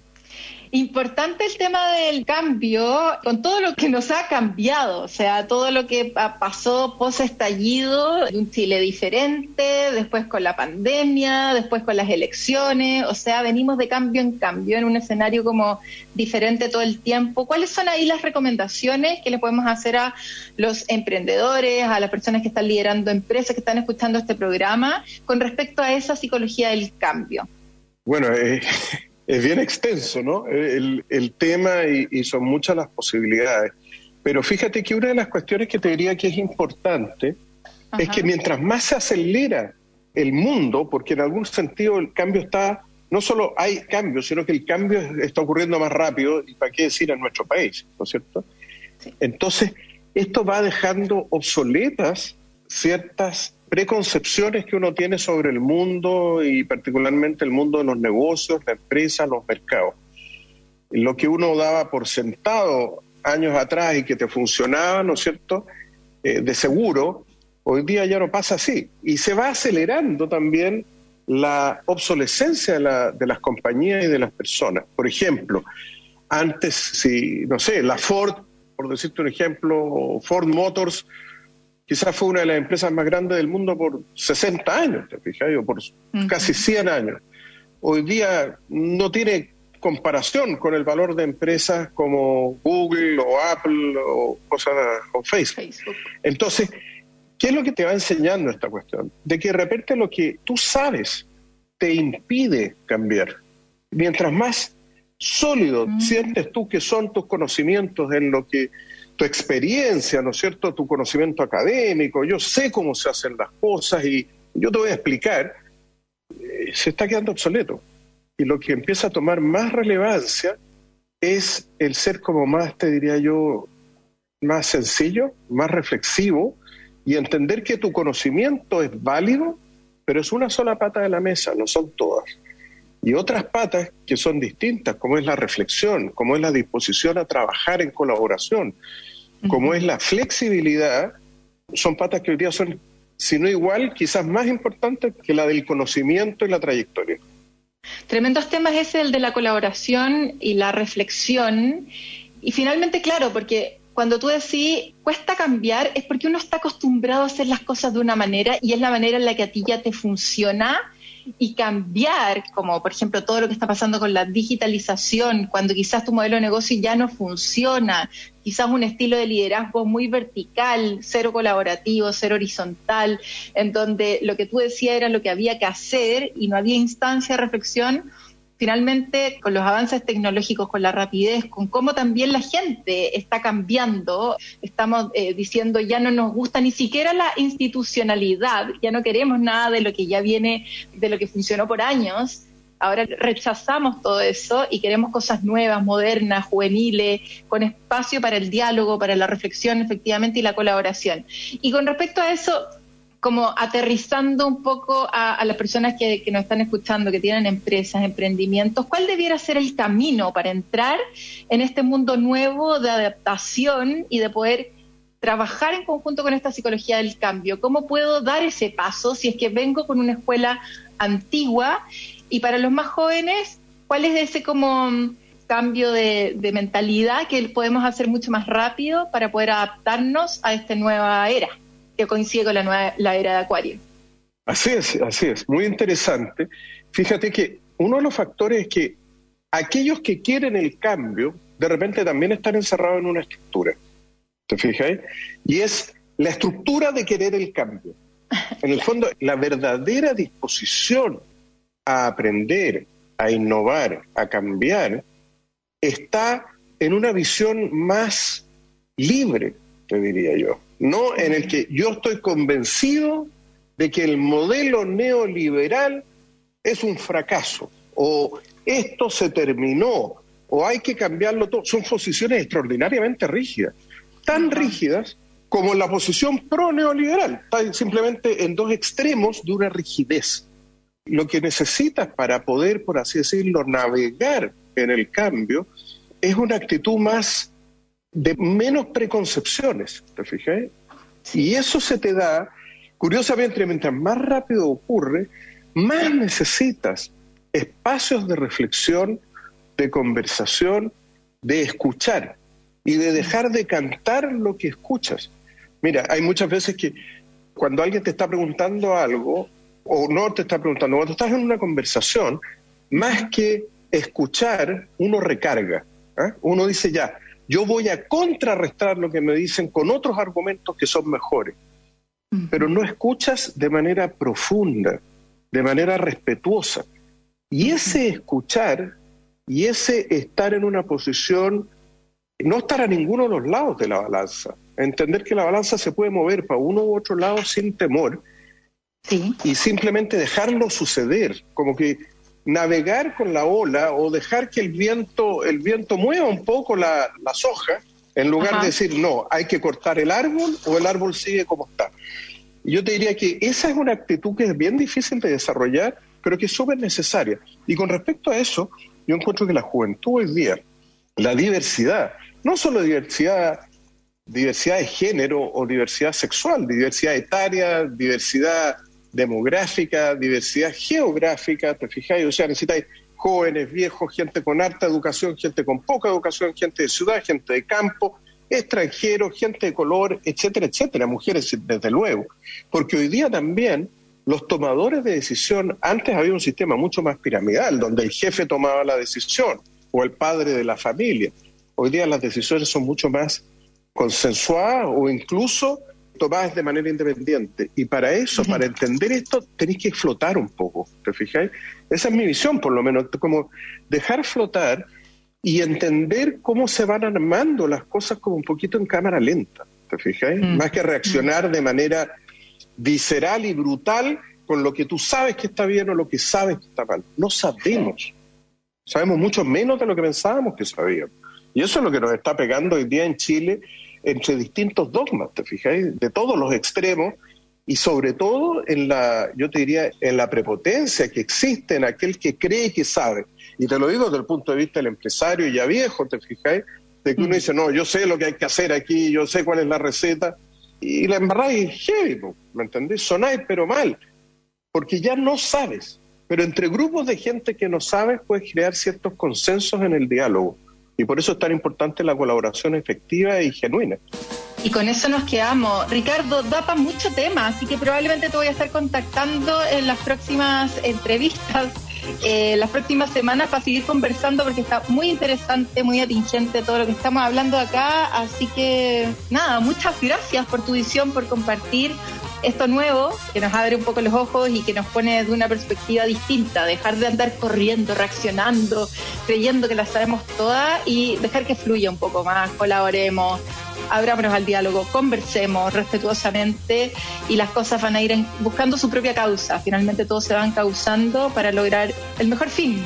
Importante el tema del cambio, con todo lo que nos ha cambiado, o sea, todo lo que pasó post estallido, un Chile diferente, después con la pandemia, después con las elecciones, o sea, venimos de cambio en cambio en un escenario como diferente todo el tiempo. ¿Cuáles son ahí las recomendaciones que le podemos hacer a los emprendedores, a las personas que están liderando empresas, que están escuchando este programa, con respecto a esa psicología del cambio? Bueno, eh, es bien extenso, ¿no? El, tema y, son muchas las posibilidades. Pero fíjate que una de las cuestiones que te diría que es importante es que mientras más se acelera el mundo, porque en algún sentido el cambio está, no solo hay cambio, sino que el cambio está ocurriendo más rápido, y para qué decir en nuestro país, ¿no es cierto? Entonces, esto va dejando obsoletas ciertas preconcepciones que uno tiene sobre el mundo y particularmente el mundo de los negocios, la empresa, los mercados. Lo que uno daba por sentado años atrás y que te funcionaba, ¿no es cierto? Eh, de seguro, hoy día ya no pasa así. Y se va acelerando también la obsolescencia de, de las compañías y de las personas. Por ejemplo, antes, si, no sé, la Ford, por decirte un ejemplo, Ford Motors, quizás fue una de las empresas más grandes del mundo por 60 años, te fijas, o por casi 100 años. Hoy día no tiene comparación con el valor de empresas como Google o Apple o cosas o Facebook. Entonces, ¿qué es lo que te va enseñando esta cuestión? De que de repente lo que tú sabes te impide cambiar. Mientras más sólido sientes tú que son tus conocimientos en lo que tu experiencia, ¿no es cierto?, tu conocimiento académico, yo sé cómo se hacen las cosas y yo te voy a explicar, eh, se está quedando obsoleto. Y lo que empieza a tomar más relevancia es el ser como más, te diría yo, más sencillo, más reflexivo y entender que tu conocimiento es válido, pero es una sola pata de la mesa, no son todas. Y otras patas que son distintas, como es la reflexión, como es la disposición a trabajar en colaboración, como es la flexibilidad, son patas que hoy día son, si no igual, quizás más importantes que la del conocimiento y la trayectoria. Tremendos temas es el de la colaboración y la reflexión. Y finalmente, claro, porque cuando tú decís cuesta cambiar es porque uno está acostumbrado a hacer las cosas de una manera y es la manera en la que a ti ya te funciona y cambiar, como por ejemplo todo lo que está pasando con la digitalización, cuando quizás tu modelo de negocio ya no funciona, quizás un estilo de liderazgo muy vertical, cero colaborativo, cero horizontal, en donde lo que tú decías era lo que había que hacer y no había instancia de reflexión, finalmente con los avances tecnológicos, con la rapidez, con cómo también la gente está cambiando, estamos eh, diciendo ya no nos gusta ni siquiera la institucionalidad, ya no queremos nada de lo que ya viene, de lo que funcionó por años. Ahora rechazamos todo eso y queremos cosas nuevas, modernas, juveniles, con espacio para el diálogo, para la reflexión efectivamente y la colaboración. Y con respecto a eso, como aterrizando un poco a, las personas que, nos están escuchando, que tienen empresas, emprendimientos, ¿cuál debiera ser el camino para entrar en este mundo nuevo de adaptación y de poder trabajar en conjunto con esta psicología del cambio? ¿Cómo puedo dar ese paso si es que vengo con una escuela antigua? Y para los más jóvenes, ¿cuál es ese como cambio de, de mentalidad que podemos hacer mucho más rápido para poder adaptarnos a esta nueva era? Que coincide con la, nueva, la era de Acuario. Así es, así es, muy interesante. Fíjate que uno de los factores es que aquellos que quieren el cambio, de repente también están encerrados en una estructura. ¿Te fijas? Y es la estructura de querer el cambio. En el fondo, la verdadera disposición a aprender, a innovar, a cambiar, está en una visión más libre, te diría yo no en el que yo estoy convencido de que el modelo neoliberal es un fracaso, o esto se terminó, o hay que cambiarlo todo. Son posiciones extraordinariamente rígidas, tan rígidas como la posición pro-neoliberal, está simplemente en dos extremos de una rigidez. Lo que necesitas para poder, por así decirlo, navegar en el cambio es una actitud más de menos preconcepciones, ¿te fijas? Y eso se te da, curiosamente, mientras más rápido ocurre, más necesitas espacios de reflexión de conversación, de escuchar y de dejar de cantar lo que escuchas. Mira, hay muchas veces que cuando alguien te está preguntando algo, o no te está preguntando, cuando estás en una conversación, más que escuchar, uno recarga. ¿ah? Uno dice ya, yo voy a contrarrestar lo que me dicen con otros argumentos que son mejores. Pero no escuchas de manera profunda, de manera respetuosa. Y ese escuchar y ese estar en una posición, no estar a ninguno de los lados de la balanza, entender que la balanza se puede mover para uno u otro lado sin temor y simplemente dejarlo suceder, como que navegar con la ola o dejar que el viento, el viento mueva un poco la, las hojas, en lugar de decir, no, hay que cortar el árbol o el árbol sigue como está. Yo te diría que esa es una actitud que es bien difícil de desarrollar, pero que es súper necesaria. Y con respecto a eso, yo encuentro que la juventud hoy día, la diversidad, no solo diversidad, diversidad de género o diversidad sexual, diversidad etaria, diversidad demográfica, diversidad geográfica, te fijáis, o sea, necesitáis jóvenes, viejos, gente con alta educación, gente con poca educación, gente de ciudad, gente de campo, extranjeros, gente de color, etcétera, etcétera, mujeres desde luego. Porque hoy día también los tomadores de decisión, antes había un sistema mucho más piramidal, donde el jefe tomaba la decisión o el padre de la familia. Hoy día las decisiones son mucho más consensuadas o incluso tomadas de manera independiente. Y para eso, para entender esto, tenéis que flotar un poco, ¿te fijáis? Esa es mi visión, por lo menos, como dejar flotar y entender cómo se van armando las cosas como un poquito en cámara lenta, ¿te fijáis? Mm. Más que reaccionar de manera visceral y brutal con lo que tú sabes que está bien o lo que sabes que está mal. No sabemos. Sabemos mucho menos de lo que pensábamos que sabíamos. Y eso es lo que nos está pegando hoy día en Chile entre distintos dogmas, ¿te fijáis? De todos los extremos y sobre todo en la, yo te diría, en la prepotencia que existe en aquel que cree que sabe. Y te lo digo desde el punto de vista del empresario ya viejo, ¿te fijáis? De que uno dice, no, yo sé lo que hay que hacer aquí, yo sé cuál es la receta. Y la embarráis heavy, po, ¿me entendés? Sonáis pero mal, porque ya no sabes. Pero entre grupos de gente que no sabes puedes crear ciertos consensos en el diálogo. Y por eso es tan importante la colaboración efectiva y genuina. Y con eso nos quedamos. Ricardo, da para mucho tema, así que probablemente te voy a estar contactando en las próximas entrevistas, eh, las próximas semanas para seguir conversando porque está muy interesante, muy atingente todo lo que estamos hablando acá. Así que nada, muchas gracias por tu visión, por compartir esto nuevo, que nos abre un poco los ojos y que nos pone de una perspectiva distinta, dejar de andar corriendo, reaccionando, creyendo que la sabemos todas y dejar que fluya un poco más, colaboremos, abrámonos al diálogo, conversemos respetuosamente y las cosas van a ir buscando su propia causa. Finalmente todos se van causando para lograr el mejor fin.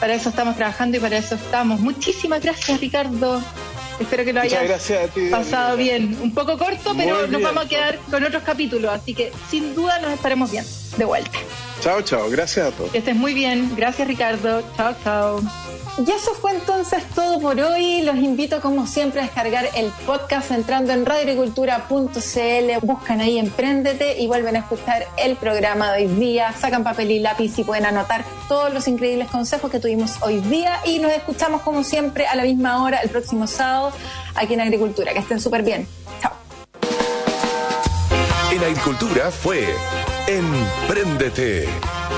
Para eso estamos trabajando y para eso estamos. Muchísimas gracias, Ricardo. Espero que lo hayas gracias a ti. pasado bien. Un poco corto, pero nos bien. vamos a quedar con otros capítulos, así que sin duda nos estaremos viendo de vuelta. Chao, chao. Gracias a todos. Que estés muy bien. Gracias, Ricardo. Chao, chao. Y eso fue entonces todo por hoy. Los invito como siempre a descargar el podcast entrando en radioagricultura.cl. Buscan ahí Emprendete y vuelven a escuchar el programa de hoy día. Sacan papel y lápiz y pueden anotar todos los increíbles consejos que tuvimos hoy día. Y nos escuchamos como siempre a la misma hora el próximo sábado aquí en Agricultura. Que estén súper bien. Chao. En Agricultura fue Emprendete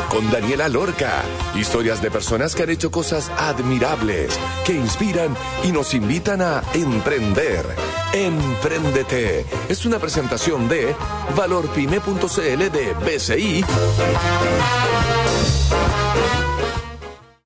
con Daniela Lorca. Historias de personas que han hecho cosas admirables, que inspiran y nos invitan a emprender. Emprendete es una presentación de valorpyme.cl de BCI